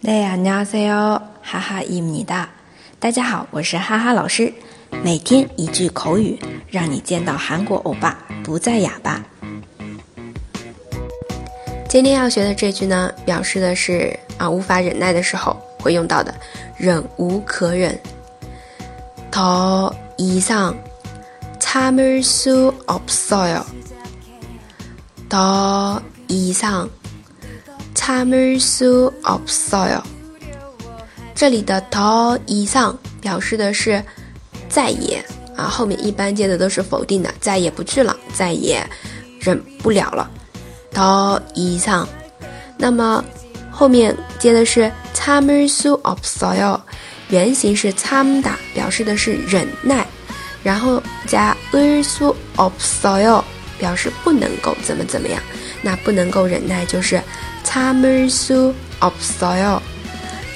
네 안녕하세요， 哈哈伊米哒。大家好，我是哈哈老师。每天一句口语，让你见到韩国欧巴不再哑巴。今天要学的这句呢，表示的是啊无法忍耐的时候会用到的，忍无可忍。더이상참을수없어 요。 더이상 참을수없어 요。 这里的더이상表示的是再也啊，后面一般接的都是否定的，再也不去了，再也忍不了了。더이 상， 那么后面接的是참을수없어 요， 原型是참다， 表示的是忍耐，然后加을수없어 요， 表示不能够怎么怎么样。那不能够忍耐就是。 참을수없어 요，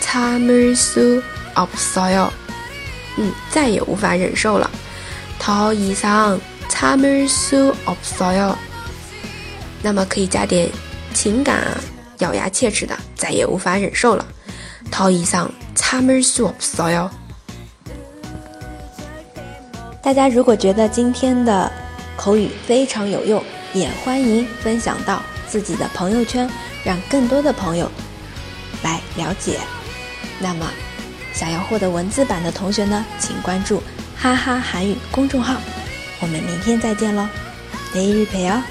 참을수없어 요， 嗯，再也无法忍受了。더이상참을수없어 요， 那么可以加点情感啊，咬牙切齿的，再也无法忍受了。더이상참을수없어 요。 大家如果觉得今天的 口语非常有用，也欢迎分享到自己的朋友圈，让更多的朋友来了解。那么想要获得文字版的同学呢？请关注哈哈韩语公众号，我们明天再见喽！每日陪哦。